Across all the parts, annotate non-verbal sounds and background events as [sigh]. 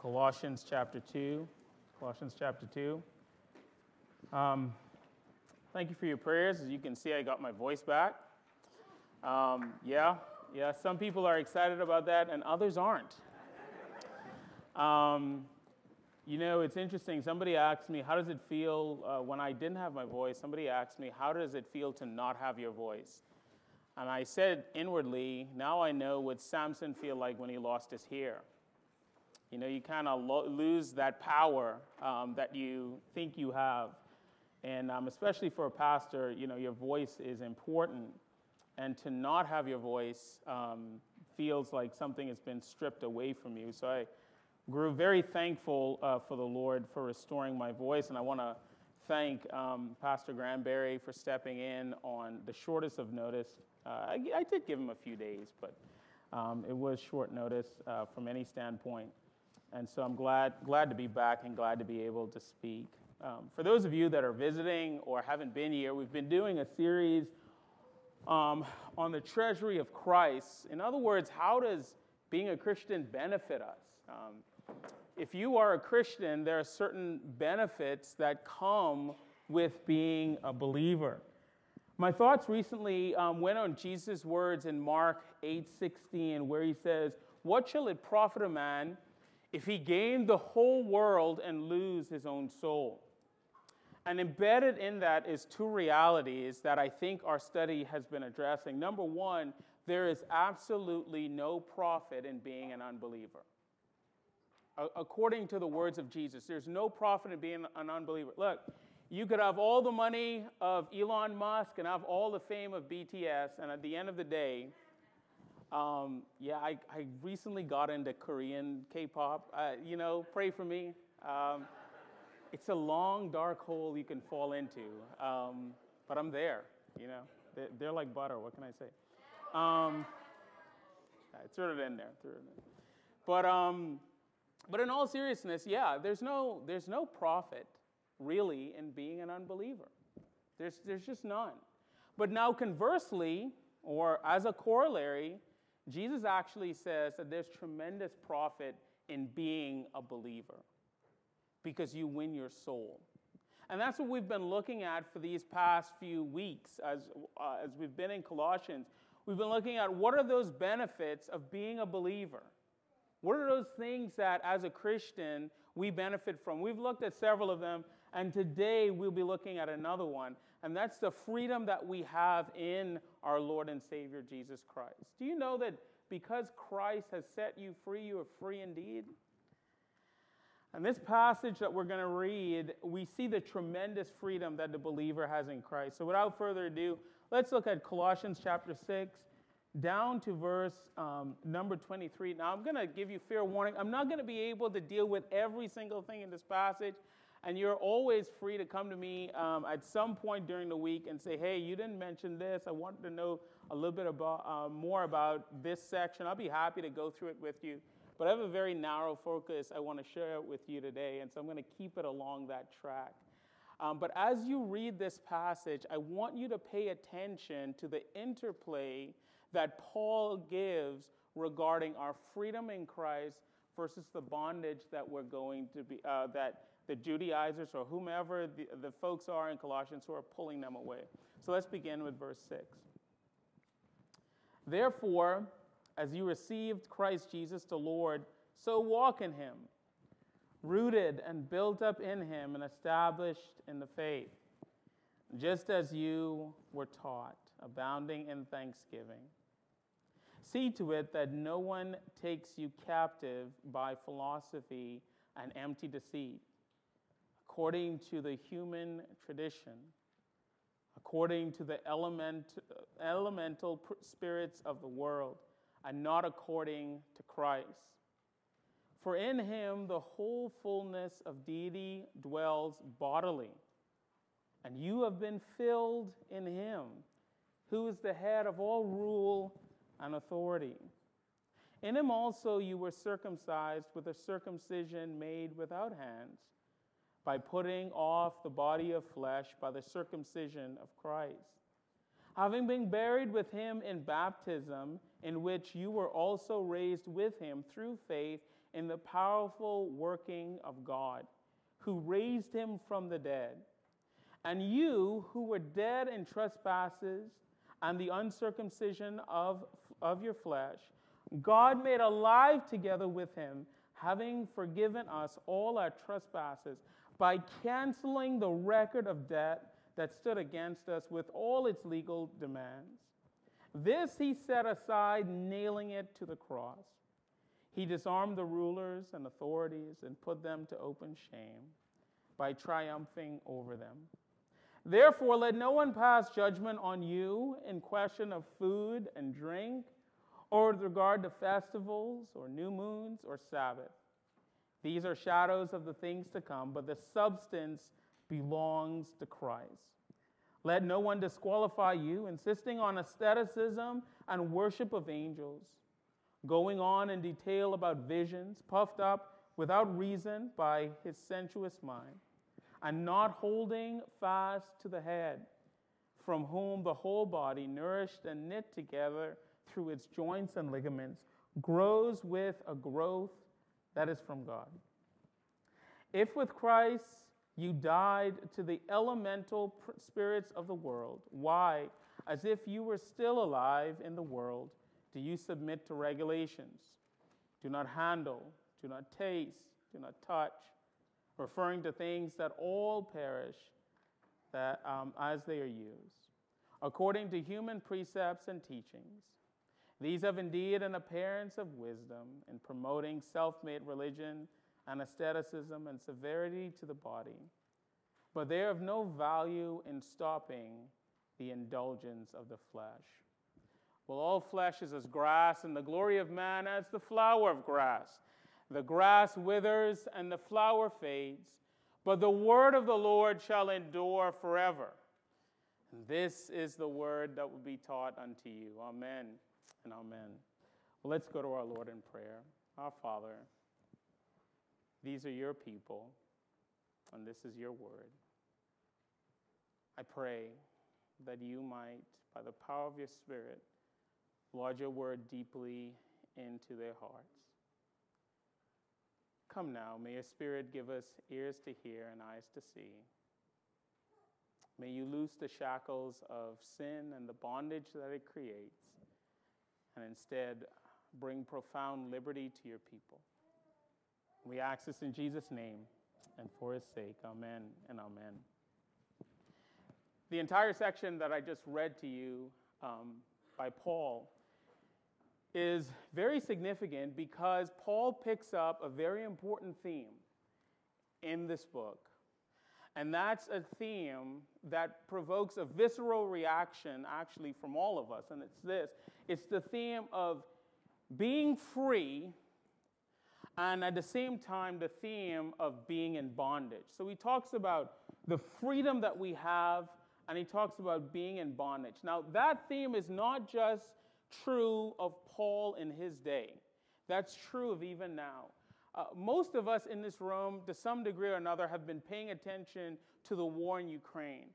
Colossians chapter 2. Colossians chapter 2. Um, thank you for your prayers. As you can see, I got my voice back. Um, yeah, yeah, some people are excited about that and others aren't. Um, you know, it's interesting. Somebody asked me, How does it feel uh, when I didn't have my voice? Somebody asked me, How does it feel to not have your voice? And I said inwardly, Now I know what Samson feel like when he lost his hair. You know, you kind of lo- lose that power um, that you think you have. And um, especially for a pastor, you know, your voice is important. And to not have your voice um, feels like something has been stripped away from you. So I grew very thankful uh, for the Lord for restoring my voice. And I want to thank um, Pastor Granberry for stepping in on the shortest of notice. Uh, I, I, did give him a few days, but um, it was short notice uh, from any standpoint. And so I'm glad, glad to be back and glad to be able to speak. Um, for those of you that are visiting or haven't been here, we've been doing a series um, on the treasury of Christ. In other words, how does being a Christian benefit us? Um, if you are a Christian, there are certain benefits that come with being a believer. My thoughts recently um, went on Jesus' words in Mark 8:16, where he says, "What shall it profit a man?" If he gained the whole world and lose his own soul. And embedded in that is two realities that I think our study has been addressing. Number one, there is absolutely no profit in being an unbeliever. According to the words of Jesus, there's no profit in being an unbeliever. Look, you could have all the money of Elon Musk and have all the fame of BTS, and at the end of the day, um, yeah, I, I recently got into Korean K-pop. Uh, you know, pray for me. Um, it's a long, dark hole you can fall into, um, but I'm there. You know, they're, they're, like butter. What can I say? Um, I threw it in there. Threw it in. But um, but in all seriousness, yeah, there's no there's no profit really in being an unbeliever. There's there's just none. But now conversely, or as a corollary, Jesus actually says that there's tremendous profit in being a believer because you win your soul. And that's what we've been looking at for these past few weeks as, uh, as we've been in Colossians. We've been looking at what are those benefits of being a believer? What are those things that, as a Christian, we benefit from? We've looked at several of them, and today we'll be looking at another one, and that's the freedom that we have in our Lord and Savior Jesus Christ. Do you know that because Christ has set you free, you are free indeed? And this passage that we're going to read, we see the tremendous freedom that the believer has in Christ. So without further ado, let's look at Colossians chapter 6 down to verse um, number 23. Now, I'm going to give you fair warning. I'm not going to be able to deal with every single thing in this passage. And you're always free to come to me um, at some point during the week and say, hey, you didn't mention this. I wanted to know a little bit about, uh, more about this section. I'll be happy to go through it with you. But I have a very narrow focus I want to share with you today. And so I'm going to keep it along that track. Um, but as you read this passage, I want you to pay attention to the interplay that Paul gives regarding our freedom in Christ versus the bondage that we're going to be, uh, that the Judaizers or whomever the, the folks are in Colossians who are pulling them away. So let's begin with verse 6. Therefore, as you received Christ Jesus the Lord, so walk in him, rooted and built up in him and established in the faith, just as you were taught, abounding in thanksgiving. See to it that no one takes you captive by philosophy and empty deceit according to the human tradition, according to the element, elemental spirits of the world, and not according to Christ. For in him the whole fullness of deity dwells bodily, and you have been filled in him, who is the head of all rule and authority. In him also you were circumcised with a circumcision made without hands by putting off the body of flesh by the circumcision of Christ. Having been buried with him in baptism, in which you were also raised with him through faith in the powerful working of God, who raised him from the dead. And you, who were dead in trespasses and the uncircumcision of, of your flesh, God made alive together with him, having forgiven us all our trespasses by canceling the record of debt that stood against us with all its legal demands. This he set aside, nailing it to the cross. He disarmed the rulers and authorities and put them to open shame by triumphing over them. Therefore, let no one pass judgment on you in question of food and drink, or with regard to festivals, or new moons, or Sabbath. These are shadows of the things to come, but the substance belongs to Christ. Let no one disqualify you, insisting on asceticism and worship of angels, going on in detail about visions, puffed up without reason by his sensuous mind, and not holding fast to the head, from whom the whole body, nourished and knit together through its joints and ligaments, grows with a growth that is from God. If with Christ you died to the elemental spirits of the world. Why, as if you were still alive in the world, do you submit to regulations? Do not handle, do not taste, do not touch, referring to things that all perish that, um, as they are used, according to human precepts and teachings. These have indeed an appearance of wisdom in promoting self made religion and asceticism and severity to the body, but they are of no value in stopping the indulgence of the flesh. Well, all flesh is as grass, and the glory of man as the flower of grass. The grass withers and the flower fades, but the word of the Lord shall endure forever. And this is the word that will be taught unto you. Amen and amen. Well, let's go to our Lord in prayer. Our Father, these are your people, and this is your word. I pray that you might, by the power of your Spirit, lodge your word deeply into their hearts. Come now, may your Spirit give us ears to hear and eyes to see. May you loose the shackles of sin and the bondage that it creates, and instead bring profound liberty to your people. We ask this in Jesus' name and for his sake. Amen and amen. The entire section that I just read to you um, by Paul is very significant because Paul picks up a very important theme in this book. And that's a theme that provokes a visceral reaction, actually, from all of us. And it's this it's the theme of being free and at the same time, the theme of being in bondage. So he talks about the freedom that we have, and he talks about being in bondage. Now, that theme is not just true of Paul in his day, that's true of even now. Uh, most of us in this room, to some degree or another, have been paying attention to the war in Ukraine.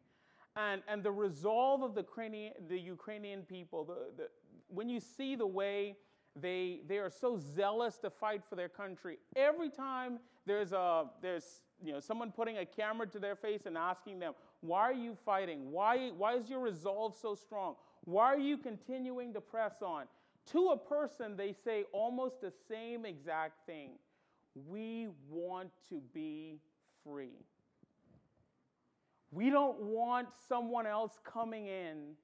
And, and the resolve of the Ukrainian, the Ukrainian people, the, the, when you see the way they, they are so zealous to fight for their country. Every time there's, a, there's you know, someone putting a camera to their face and asking them, Why are you fighting? Why, why is your resolve so strong? Why are you continuing to press on? To a person, they say almost the same exact thing We want to be free. We don't want someone else coming in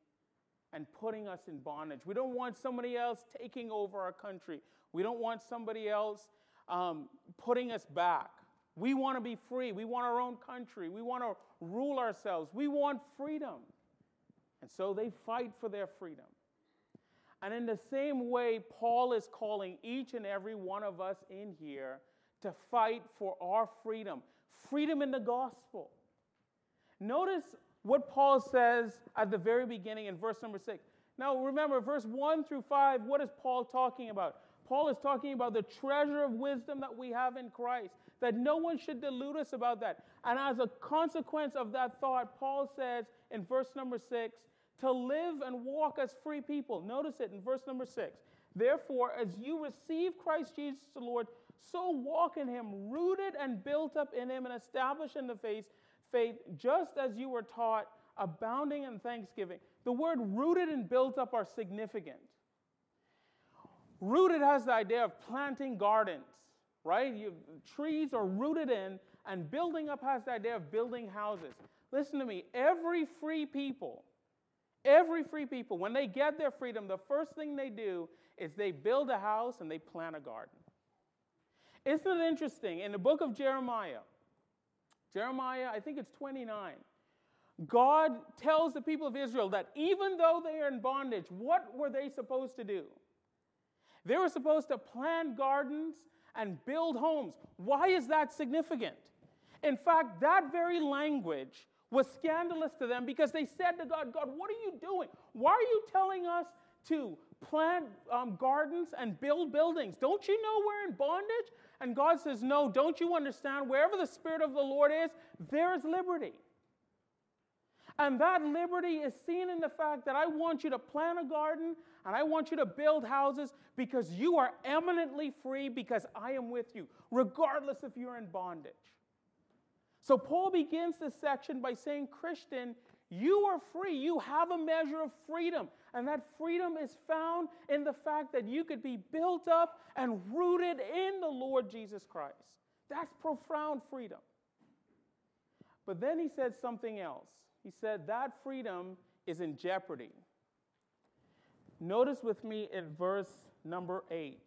and putting us in bondage. We don't want somebody else taking over our country. We don't want somebody else um, putting us back. We want to be free. We want our own country. We want to rule ourselves. We want freedom. And so they fight for their freedom. And in the same way, Paul is calling each and every one of us in here to fight for our freedom freedom in the gospel. Notice what Paul says at the very beginning in verse number six. Now, remember, verse one through five, what is Paul talking about? Paul is talking about the treasure of wisdom that we have in Christ, that no one should delude us about that. And as a consequence of that thought, Paul says in verse number six, to live and walk as free people. Notice it in verse number six. Therefore, as you receive Christ Jesus the Lord, so walk in him, rooted and built up in him and established in the faith, faith, just as you were taught, abounding in thanksgiving. The word rooted and built up are significant. Rooted has the idea of planting gardens, right? You, trees are rooted in, and building up has the idea of building houses. Listen to me, every free people, every free people, when they get their freedom, the first thing they do is they build a house and they plant a garden. Isn't it interesting? In the book of Jeremiah, Jeremiah, I think it's 29, God tells the people of Israel that even though they are in bondage, what were they supposed to do? They were supposed to plant gardens and build homes. Why is that significant? In fact, that very language was scandalous to them because they said to God, God, what are you doing? Why are you telling us to plant um, gardens and build buildings? Don't you know we're in bondage? And God says, No, don't you understand? Wherever the Spirit of the Lord is, there is liberty. And that liberty is seen in the fact that I want you to plant a garden and I want you to build houses because you are eminently free because I am with you, regardless if you're in bondage. So Paul begins this section by saying, Christian, you are free. You have a measure of freedom. And that freedom is found in the fact that you could be built up and rooted in the Lord Jesus Christ. That's profound freedom. But then he said something else. He said that freedom is in jeopardy. Notice with me at verse number 8.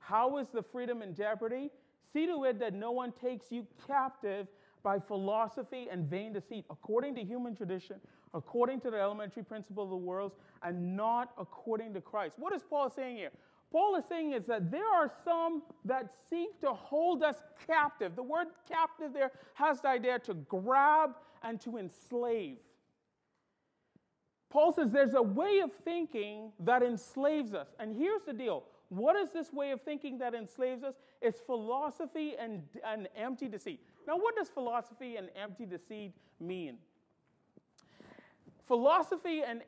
How is the freedom in jeopardy? See to it that no one takes you captive by philosophy and vain deceit, according to human tradition, according to the elementary principle of the world, and not according to Christ. What is Paul saying here? Paul is saying is that there are some that seek to hold us captive. The word captive there has the idea to grab and to enslave. Paul says there's a way of thinking that enslaves us. And here's the deal what is this way of thinking that enslaves us? It's philosophy and, and empty deceit. Now, what does philosophy and empty deceit mean? Philosophy and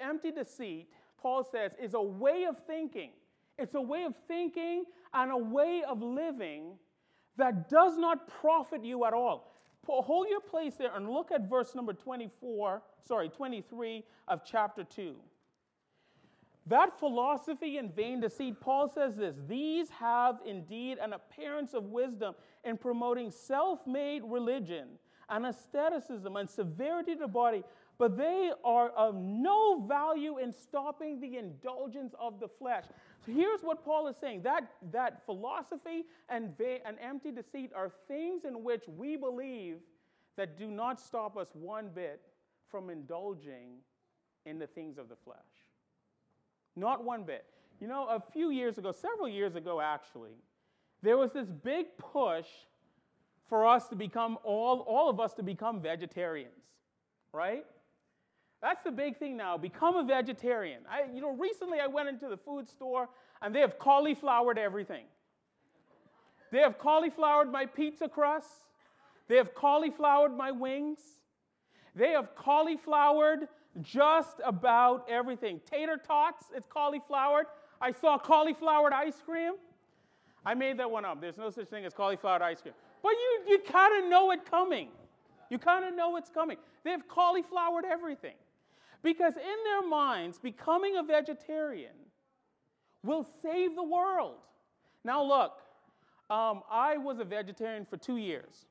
empty deceit, Paul says, is a way of thinking. It's a way of thinking and a way of living that does not profit you at all. Hold your place there and look at verse number 24, sorry, 23 of chapter 2. That philosophy and vain deceit, Paul says this these have indeed an appearance of wisdom in promoting self made religion and asceticism and severity to the body, but they are of no value in stopping the indulgence of the flesh. So here's what Paul is saying that, that philosophy and, va- and empty deceit are things in which we believe that do not stop us one bit from indulging in the things of the flesh. Not one bit. You know, a few years ago, several years ago actually, there was this big push for us to become, all, all of us to become vegetarians, right? That's the big thing now. Become a vegetarian. I, you know, recently I went into the food store and they have cauliflowered everything. They have cauliflowered my pizza crust. They have cauliflowered my wings. They have cauliflowered just about everything. Tater tots, it's cauliflowered. I saw cauliflowered ice cream. I made that one up. There's no such thing as cauliflowered ice cream. But you, you kind of know it coming. You kind of know it's coming. They've cauliflowered everything. Because in their minds, becoming a vegetarian will save the world. Now, look, um, I was a vegetarian for two years.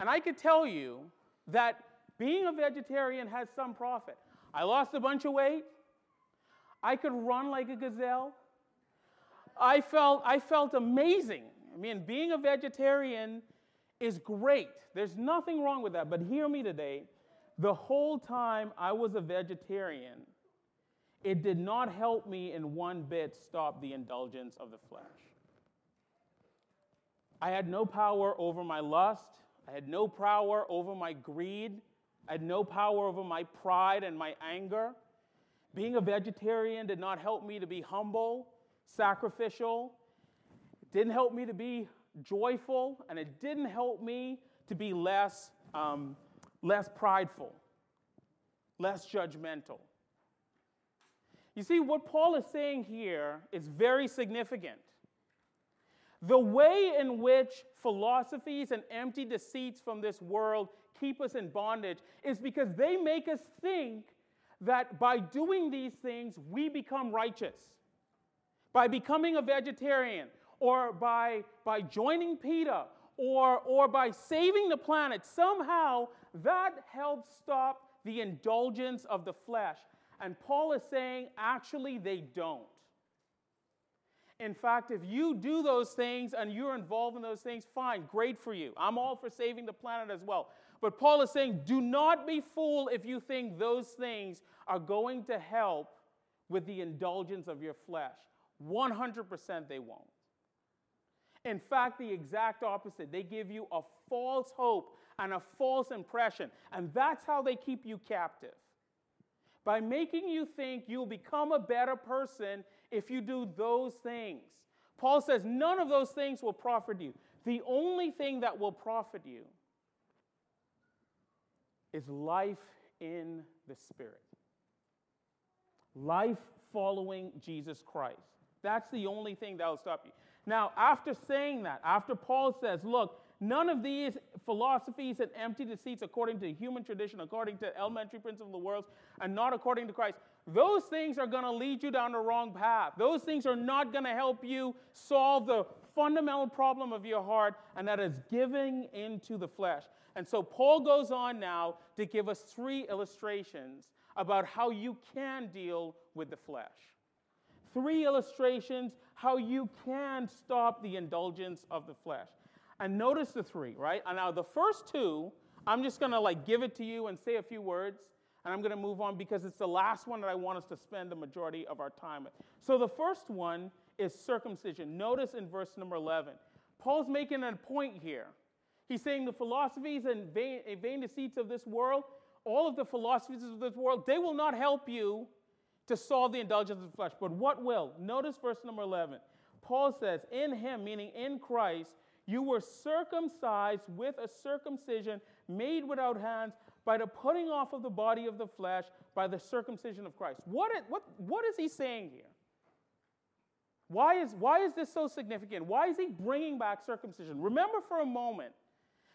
And I could tell you that being a vegetarian has some profit. I lost a bunch of weight. I could run like a gazelle. I felt, I felt amazing. I mean, being a vegetarian is great. There's nothing wrong with that. But hear me today the whole time I was a vegetarian, it did not help me in one bit stop the indulgence of the flesh. I had no power over my lust. I had no power over my greed. I had no power over my pride and my anger. Being a vegetarian did not help me to be humble, sacrificial. It didn't help me to be joyful, and it didn't help me to be less um, less prideful, less judgmental. You see, what Paul is saying here is very significant. The way in which philosophies and empty deceits from this world keep us in bondage is because they make us think that by doing these things, we become righteous. By becoming a vegetarian, or by, by joining PETA, or, or by saving the planet, somehow that helps stop the indulgence of the flesh. And Paul is saying, actually, they don't. In fact, if you do those things and you're involved in those things, fine, great for you. I'm all for saving the planet as well. But Paul is saying, do not be fooled if you think those things are going to help with the indulgence of your flesh. 100% they won't. In fact, the exact opposite. They give you a false hope and a false impression. And that's how they keep you captive. By making you think you'll become a better person if you do those things. Paul says none of those things will profit you. The only thing that will profit you is life in the Spirit. Life following Jesus Christ. That's the only thing that will stop you. Now, after saying that, after Paul says, look, none of these philosophies and empty deceits according to human tradition, according to elementary principles of the world, and not according to Christ, those things are going to lead you down the wrong path. Those things are not going to help you solve the fundamental problem of your heart, and that is giving into the flesh. And so Paul goes on now to give us three illustrations about how you can deal with the flesh. Three illustrations how you can stop the indulgence of the flesh. And notice the three, right? And now the first two, I'm just going to like give it to you and say a few words and I'm going to move on because it's the last one that I want us to spend the majority of our time with. So the first one is circumcision. Notice in verse number 11. Paul's making a point here. He's saying the philosophies and vain, vain deceits of this world, all of the philosophies of this world, they will not help you to solve the indulgence of the flesh. But what will? Notice verse number 11. Paul says, In him, meaning in Christ, you were circumcised with a circumcision made without hands by the putting off of the body of the flesh by the circumcision of Christ. What is, what, what is he saying here? Why is, why is this so significant? Why is he bringing back circumcision? Remember for a moment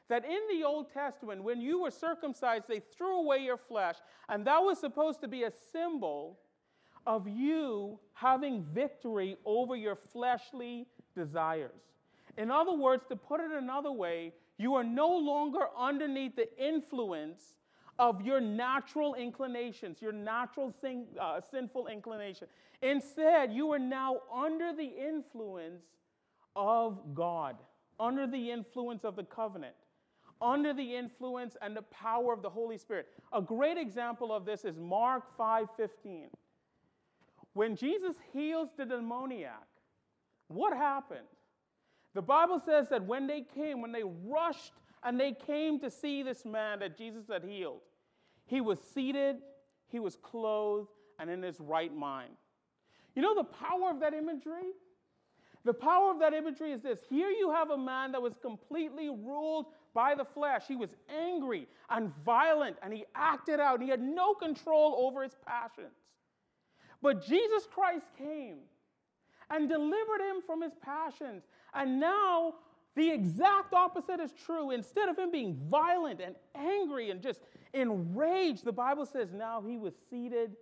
that in the Old Testament, when you were circumcised, they threw away your flesh, and that was supposed to be a symbol of you having victory over your fleshly desires. In other words, to put it another way, you are no longer underneath the influence of your natural inclinations, your natural sin, uh, sinful inclination. Instead, you are now under the influence of God, under the influence of the covenant under the influence and the power of the Holy Spirit. A great example of this is Mark 5:15. When Jesus heals the demoniac, what happened? The Bible says that when they came, when they rushed and they came to see this man that Jesus had healed, he was seated, he was clothed, and in his right mind. You know the power of that imagery? The power of that imagery is this. Here you have a man that was completely ruled by the flesh. He was angry and violent and he acted out and he had no control over his passions. But Jesus Christ came and delivered him from his passions. And now the exact opposite is true. Instead of him being violent and angry and just enraged, the Bible says now he was seated,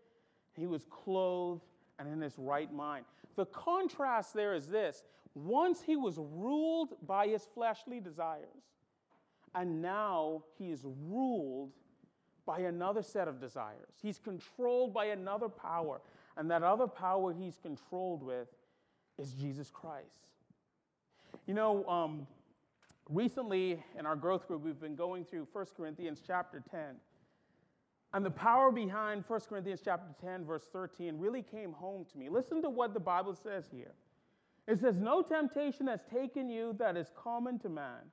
he was clothed, and in his right mind. The contrast there is this once he was ruled by his fleshly desires, and now he is ruled by another set of desires. He's controlled by another power. And that other power he's controlled with is Jesus Christ. You know, um, recently in our growth group, we've been going through 1 Corinthians chapter 10. And the power behind 1 Corinthians chapter 10, verse 13, really came home to me. Listen to what the Bible says here. It says, No temptation has taken you that is common to man.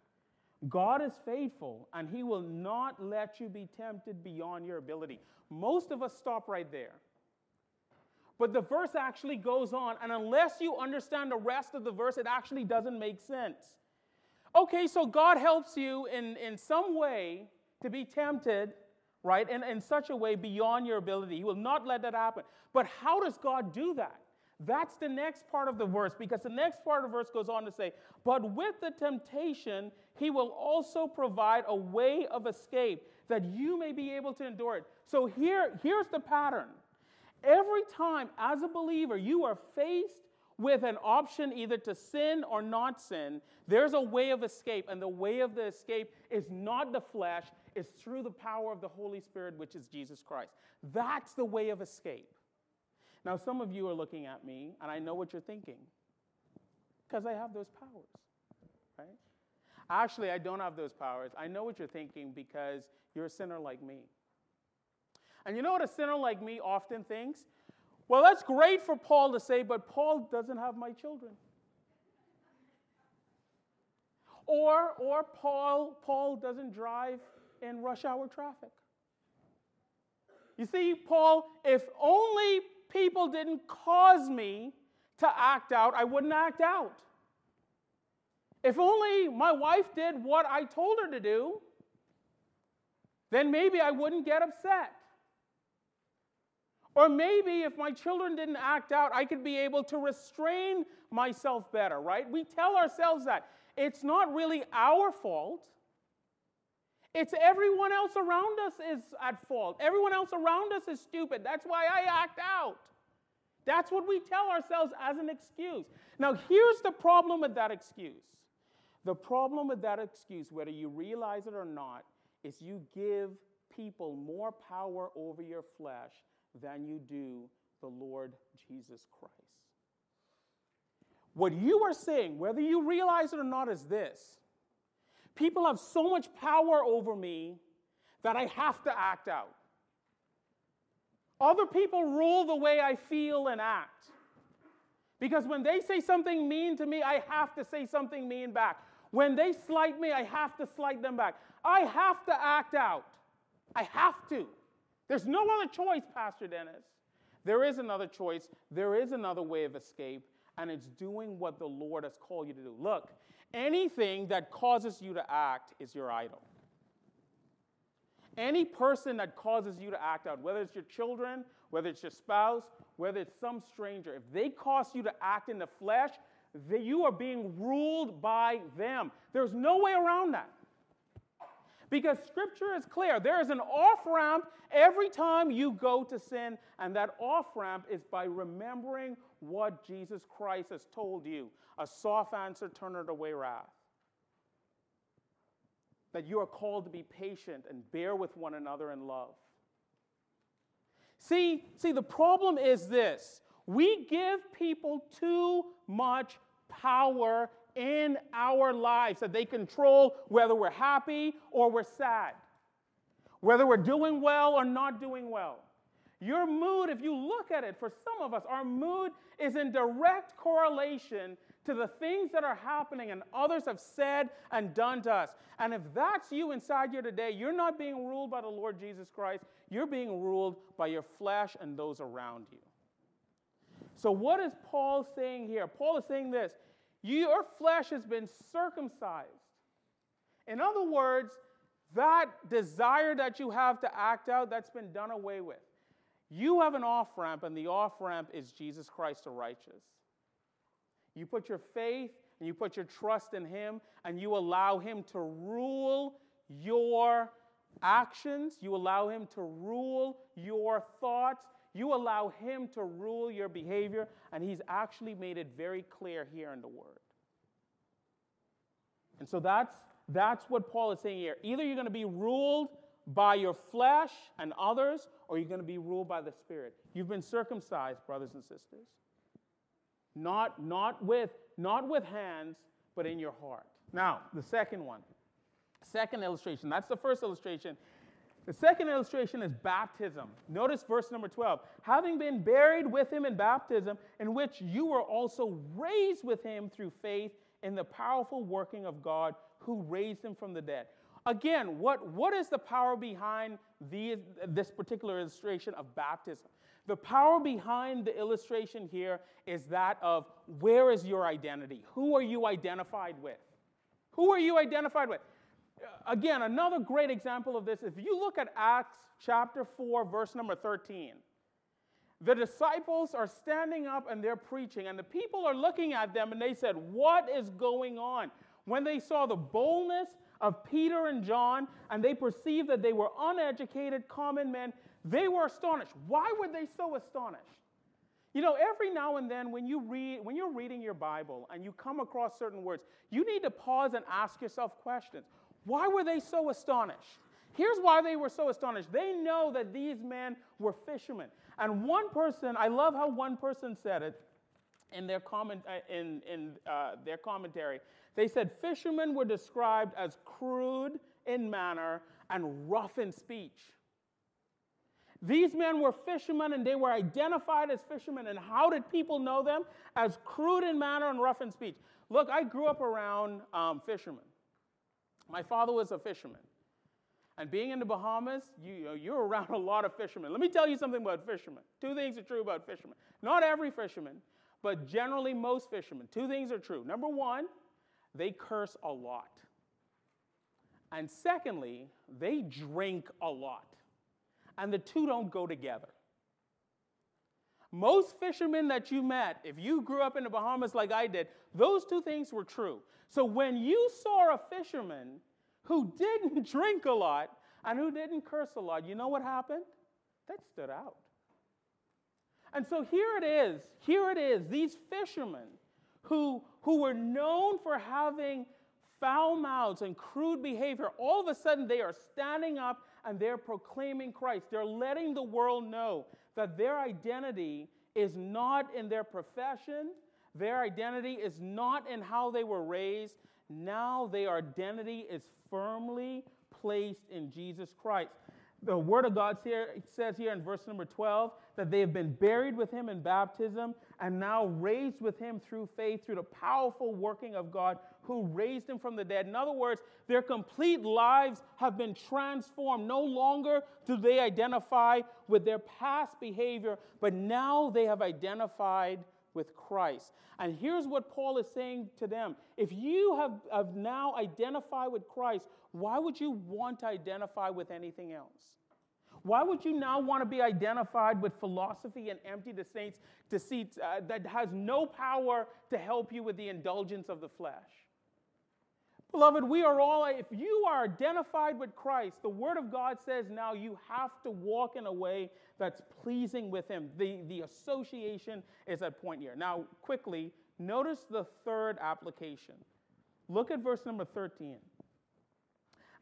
God is faithful, and he will not let you be tempted beyond your ability. Most of us stop right there. But the verse actually goes on, and unless you understand the rest of the verse, it actually doesn't make sense. Okay, so God helps you in, in some way to be tempted, right, And in such a way beyond your ability. He will not let that happen. But how does God do that? That's the next part of the verse because the next part of the verse goes on to say, But with the temptation, he will also provide a way of escape that you may be able to endure it. So here, here's the pattern. Every time, as a believer, you are faced with an option either to sin or not sin, there's a way of escape. And the way of the escape is not the flesh, it's through the power of the Holy Spirit, which is Jesus Christ. That's the way of escape. Now, some of you are looking at me, and I know what you're thinking because I have those powers, right? Actually, I don't have those powers. I know what you're thinking because you're a sinner like me. And you know what a sinner like me often thinks? Well, that's great for Paul to say, but Paul doesn't have my children. Or, or Paul, Paul doesn't drive in rush hour traffic. You see, Paul, if only people didn't cause me to act out, I wouldn't act out. If only my wife did what I told her to do, then maybe I wouldn't get upset. Or maybe if my children didn't act out, I could be able to restrain myself better, right? We tell ourselves that. It's not really our fault. It's everyone else around us is at fault. Everyone else around us is stupid. That's why I act out. That's what we tell ourselves as an excuse. Now, here's the problem with that excuse. The problem with that excuse, whether you realize it or not, is you give people more power over your flesh than you do the Lord Jesus Christ. What you are saying, whether you realize it or not, is this People have so much power over me that I have to act out. Other people rule the way I feel and act. Because when they say something mean to me, I have to say something mean back. When they slight me, I have to slight them back. I have to act out. I have to. There's no other choice, Pastor Dennis. There is another choice. There is another way of escape, and it's doing what the Lord has called you to do. Look, Anything that causes you to act is your idol. Any person that causes you to act out, whether it's your children, whether it's your spouse, whether it's some stranger, if they cause you to act in the flesh, you are being ruled by them. There's no way around that. Because scripture is clear. There is an off ramp every time you go to sin, and that off ramp is by remembering what Jesus Christ has told you. A soft answer turneth away wrath. That you are called to be patient and bear with one another in love. See, see, the problem is this we give people too much power in our lives that they control whether we're happy or we're sad, whether we're doing well or not doing well. Your mood, if you look at it, for some of us, our mood is in direct correlation to the things that are happening and others have said and done to us. And if that's you inside you today, you're not being ruled by the Lord Jesus Christ, you're being ruled by your flesh and those around you. So, what is Paul saying here? Paul is saying this your flesh has been circumcised. In other words, that desire that you have to act out, that's been done away with. You have an off ramp, and the off ramp is Jesus Christ the righteous. You put your faith and you put your trust in Him, and you allow Him to rule your actions, you allow Him to rule your thoughts, you allow Him to rule your behavior, and He's actually made it very clear here in the Word. And so that's, that's what Paul is saying here. Either you're going to be ruled by your flesh and others, or you're going to be ruled by the Spirit. You've been circumcised, brothers and sisters. Not, not, with, not with hands, but in your heart. Now, the second one. Second illustration. That's the first illustration. The second illustration is baptism. Notice verse number 12. Having been buried with him in baptism, in which you were also raised with him through faith in the powerful working of God who raised him from the dead. Again, what, what is the power behind this particular illustration of baptism? The power behind the illustration here is that of where is your identity? Who are you identified with? Who are you identified with? Again, another great example of this, if you look at Acts chapter 4, verse number 13, The disciples are standing up and they're preaching, and the people are looking at them and they said, What is going on? When they saw the boldness of Peter and John and they perceived that they were uneducated, common men, they were astonished. Why were they so astonished? You know, every now and then when you read when you're reading your Bible and you come across certain words, you need to pause and ask yourself questions. Why were they so astonished? Here's why they were so astonished. They know that these men were fishermen. And one person, I love how one person said it in their, comment, uh, in, in uh, their commentary. They said fishermen were described as crude in manner and rough in speech. These men were fishermen and they were identified as fishermen. And how did people know them? As crude in manner and rough in speech. Look, I grew up around um, fishermen. My father was a fisherman. And being in the Bahamas, you, you're around a lot of fishermen. Let me tell you something about fishermen. Two things are true about fishermen. Not every fisherman, but generally most fishermen. Two things are true. Number one, they curse a lot. And secondly, they drink a lot. And the two don't go together. Most fishermen that you met, if you grew up in the Bahamas like I did, those two things were true. So when you saw a fisherman who didn't [laughs] drink a lot and who didn't curse a lot, you know what happened? That stood out. And so here it is, here it is, these fishermen who, who were known for having foul mouths and crude behavior, all of a sudden they are standing up and they're proclaiming Christ. They're letting the world know that their identity is not in their profession, their identity is not in how they were raised. Now their identity is firmly placed in Jesus Christ. The Word of God here, says here in verse number 12 that they have been buried with Him in baptism and now raised with Him through faith, through the powerful working of God who raised Him from the dead. In other words, their complete lives have been transformed. No longer do they identify with their past behavior, but now they have identified with Christ. And here's what Paul is saying to them if you have, have now identified with Christ, why would you want to identify with anything else? Why would you now want to be identified with philosophy and empty the saints deceit uh, that has no power to help you with the indulgence of the flesh? Beloved, we are all, if you are identified with Christ, the Word of God says now you have to walk in a way that's pleasing with Him. The, the association is at point here. Now, quickly, notice the third application. Look at verse number 13.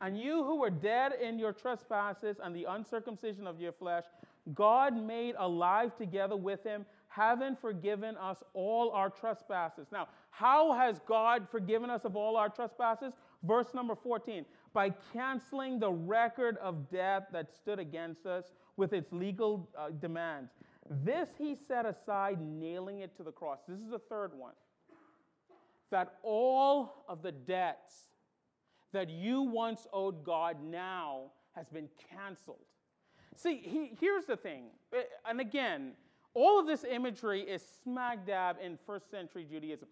And you who were dead in your trespasses and the uncircumcision of your flesh, God made alive together with him, having forgiven us all our trespasses. Now, how has God forgiven us of all our trespasses? Verse number 14 by canceling the record of debt that stood against us with its legal uh, demands. This he set aside, nailing it to the cross. This is the third one. That all of the debts that you once owed God now has been canceled. See, he, here's the thing, eh, and again, all of this imagery is smack dab in first century Judaism.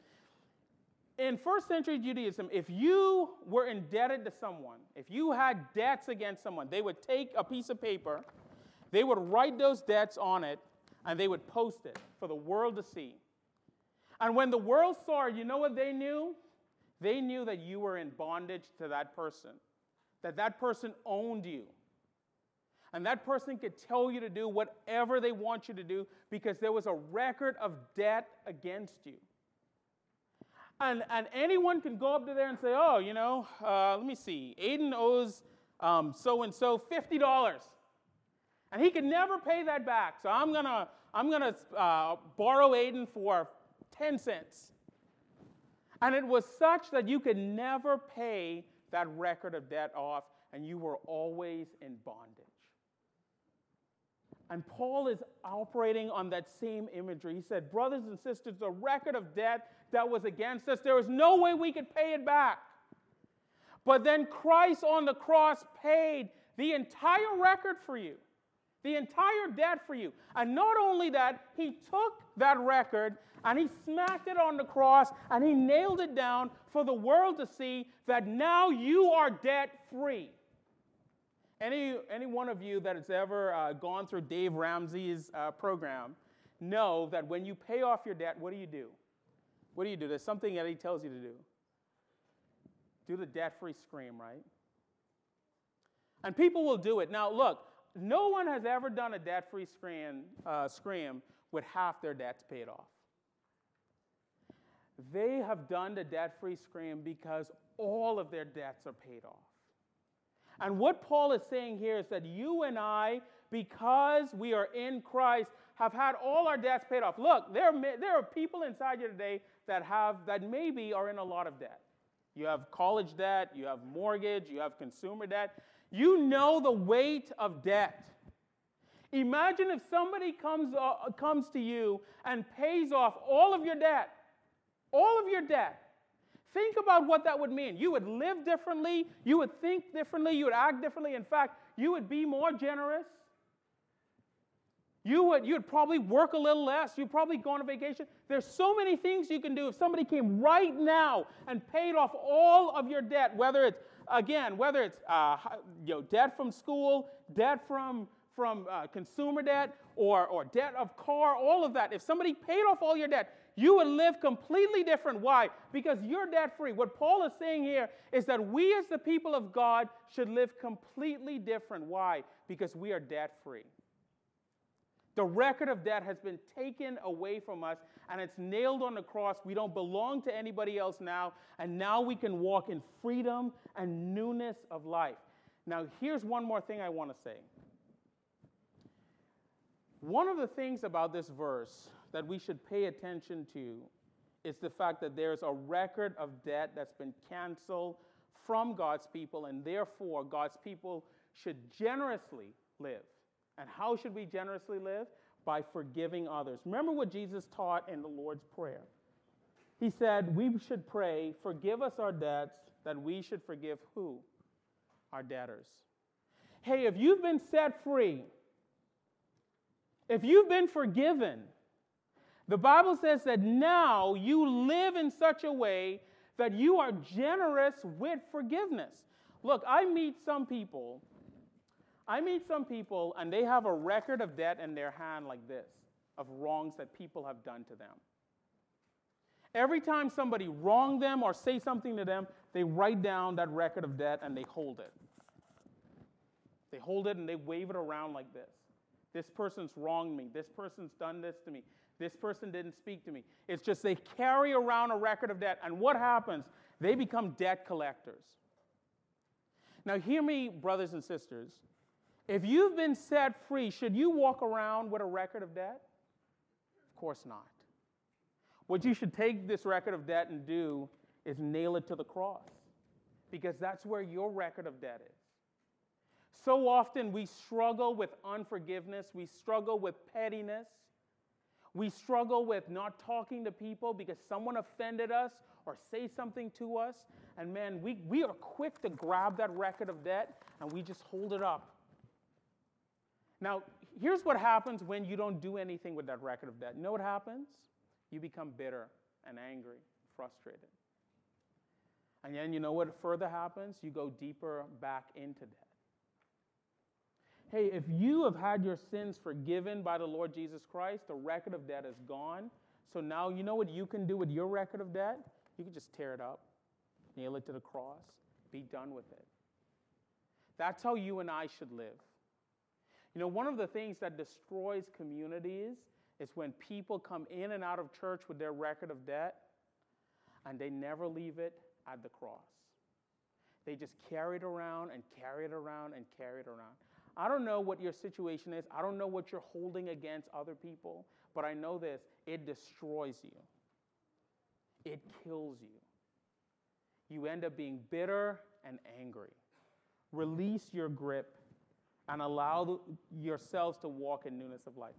In first century Judaism, if you were indebted to someone, if you had debts against someone, they would take a piece of paper, they would write those debts on it, and they would post it for the world to see. And when the world saw it, you know what they knew? They knew that you were in bondage to that person, that that person owned you. And that person could tell you to do whatever they want you to do because there was a record of debt against you. And, and anyone can go up to there and say, oh, you know, uh, let me see, Aiden owes so and so $50. And he can never pay that back. So I'm going to I'm gonna, uh, borrow Aiden for 10 cents. And it was such that you could never pay that record of debt off, and you were always in bondage. And Paul is operating on that same imagery. He said, Brothers and sisters, the record of debt that was against us, there was no way we could pay it back. But then Christ on the cross paid the entire record for you, the entire debt for you. And not only that, he took that record and he smacked it on the cross and he nailed it down for the world to see that now you are debt free. Any, any one of you that has ever uh, gone through Dave Ramsey's uh, program know that when you pay off your debt, what do you do? What do you do? There's something that he tells you to do. Do the debt free scream, right? And people will do it. Now, look, no one has ever done a debt free scream, uh, scream with half their debts paid off. They have done the debt free scream because all of their debts are paid off. And what Paul is saying here is that you and I, because we are in Christ, have had all our debts paid off. Look, there are, there are people inside you today that have that maybe are in a lot of debt. You have college debt, you have mortgage, you have consumer debt. You know the weight of debt. Imagine if somebody comes, uh, comes to you and pays off all of your debt, all of your debt. Think about what that would mean. You would live differently, you would think differently, you would act differently. In fact, you would be more generous. You would you'd probably work a little less. You'd probably go on a vacation. There's so many things you can do. If somebody came right now and paid off all of your debt, whether it's again, whether it's uh, you know, debt from school, debt from, from uh, consumer debt, or, or debt of car, all of that, if somebody paid off all your debt, you would live completely different. Why? Because you're debt free. What Paul is saying here is that we, as the people of God, should live completely different. Why? Because we are debt free. The record of debt has been taken away from us and it's nailed on the cross. We don't belong to anybody else now, and now we can walk in freedom and newness of life. Now, here's one more thing I want to say. One of the things about this verse that we should pay attention to is the fact that there's a record of debt that's been canceled from God's people, and therefore God's people should generously live. And how should we generously live? By forgiving others. Remember what Jesus taught in the Lord's Prayer. He said, We should pray, forgive us our debts, that we should forgive who? Our debtors. Hey, if you've been set free, if you've been forgiven, the Bible says that now you live in such a way that you are generous with forgiveness. Look, I meet some people I meet some people and they have a record of debt in their hand like this of wrongs that people have done to them. Every time somebody wronged them or say something to them, they write down that record of debt and they hold it. They hold it and they wave it around like this. This person's wronged me. This person's done this to me. This person didn't speak to me. It's just they carry around a record of debt. And what happens? They become debt collectors. Now, hear me, brothers and sisters. If you've been set free, should you walk around with a record of debt? Of course not. What you should take this record of debt and do is nail it to the cross because that's where your record of debt is. So often we struggle with unforgiveness, we struggle with pettiness, we struggle with not talking to people because someone offended us or say something to us. And man, we, we are quick to grab that record of debt and we just hold it up now, here's what happens when you don't do anything with that record of debt. You know what happens? You become bitter and angry, frustrated. And then you know what further happens? You go deeper back into debt. Hey, if you have had your sins forgiven by the Lord Jesus Christ, the record of debt is gone. So now you know what you can do with your record of debt? You can just tear it up, nail it to the cross, be done with it. That's how you and I should live. You know, one of the things that destroys communities is when people come in and out of church with their record of debt and they never leave it at the cross. They just carry it around and carry it around and carry it around. I don't know what your situation is. I don't know what you're holding against other people, but I know this it destroys you, it kills you. You end up being bitter and angry. Release your grip and allow yourselves to walk in newness of life.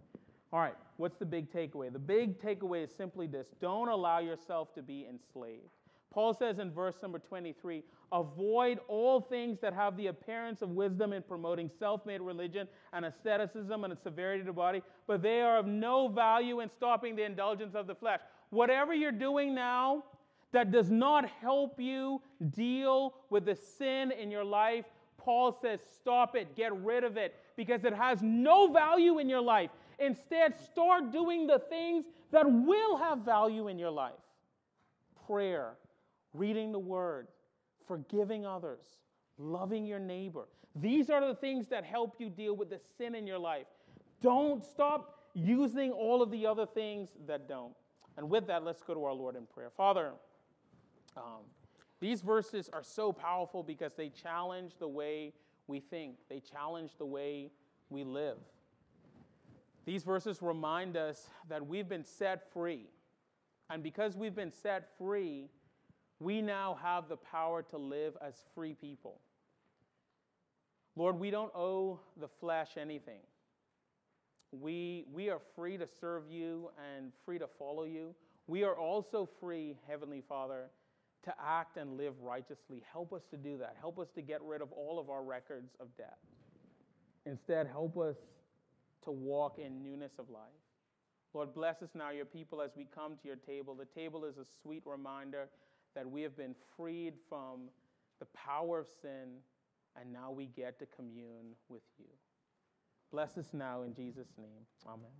All right, what's the big takeaway? The big takeaway is simply this don't allow yourself to be enslaved. Paul says in verse number 23 avoid all things that have the appearance of wisdom in promoting self made religion and asceticism and a severity of the body, but they are of no value in stopping the indulgence of the flesh. Whatever you're doing now that does not help you deal with the sin in your life, Paul says, stop it, get rid of it, because it has no value in your life. Instead, start doing the things that will have value in your life prayer, reading the word, forgiving others, loving your neighbor. These are the things that help you deal with the sin in your life. Don't stop using all of the other things that don't. And with that, let's go to our Lord in prayer. Father, um, these verses are so powerful because they challenge the way we think, they challenge the way we live. These verses remind us that we've been set free. And because we've been set free, we now have the power to live as free people. Lord, we don't owe the flesh anything. We, we are free to serve you and free to follow you. We are also free, Heavenly Father, to act and live righteously. Help us to do that. Help us to get rid of all of our records of debt. Instead, help us to walk in newness of life. Lord, bless us now, your people, as we come to your table. The table is a sweet reminder that we have been freed from the power of sin, and now we get to commune with you. Bless us now in Jesus' name. Amen.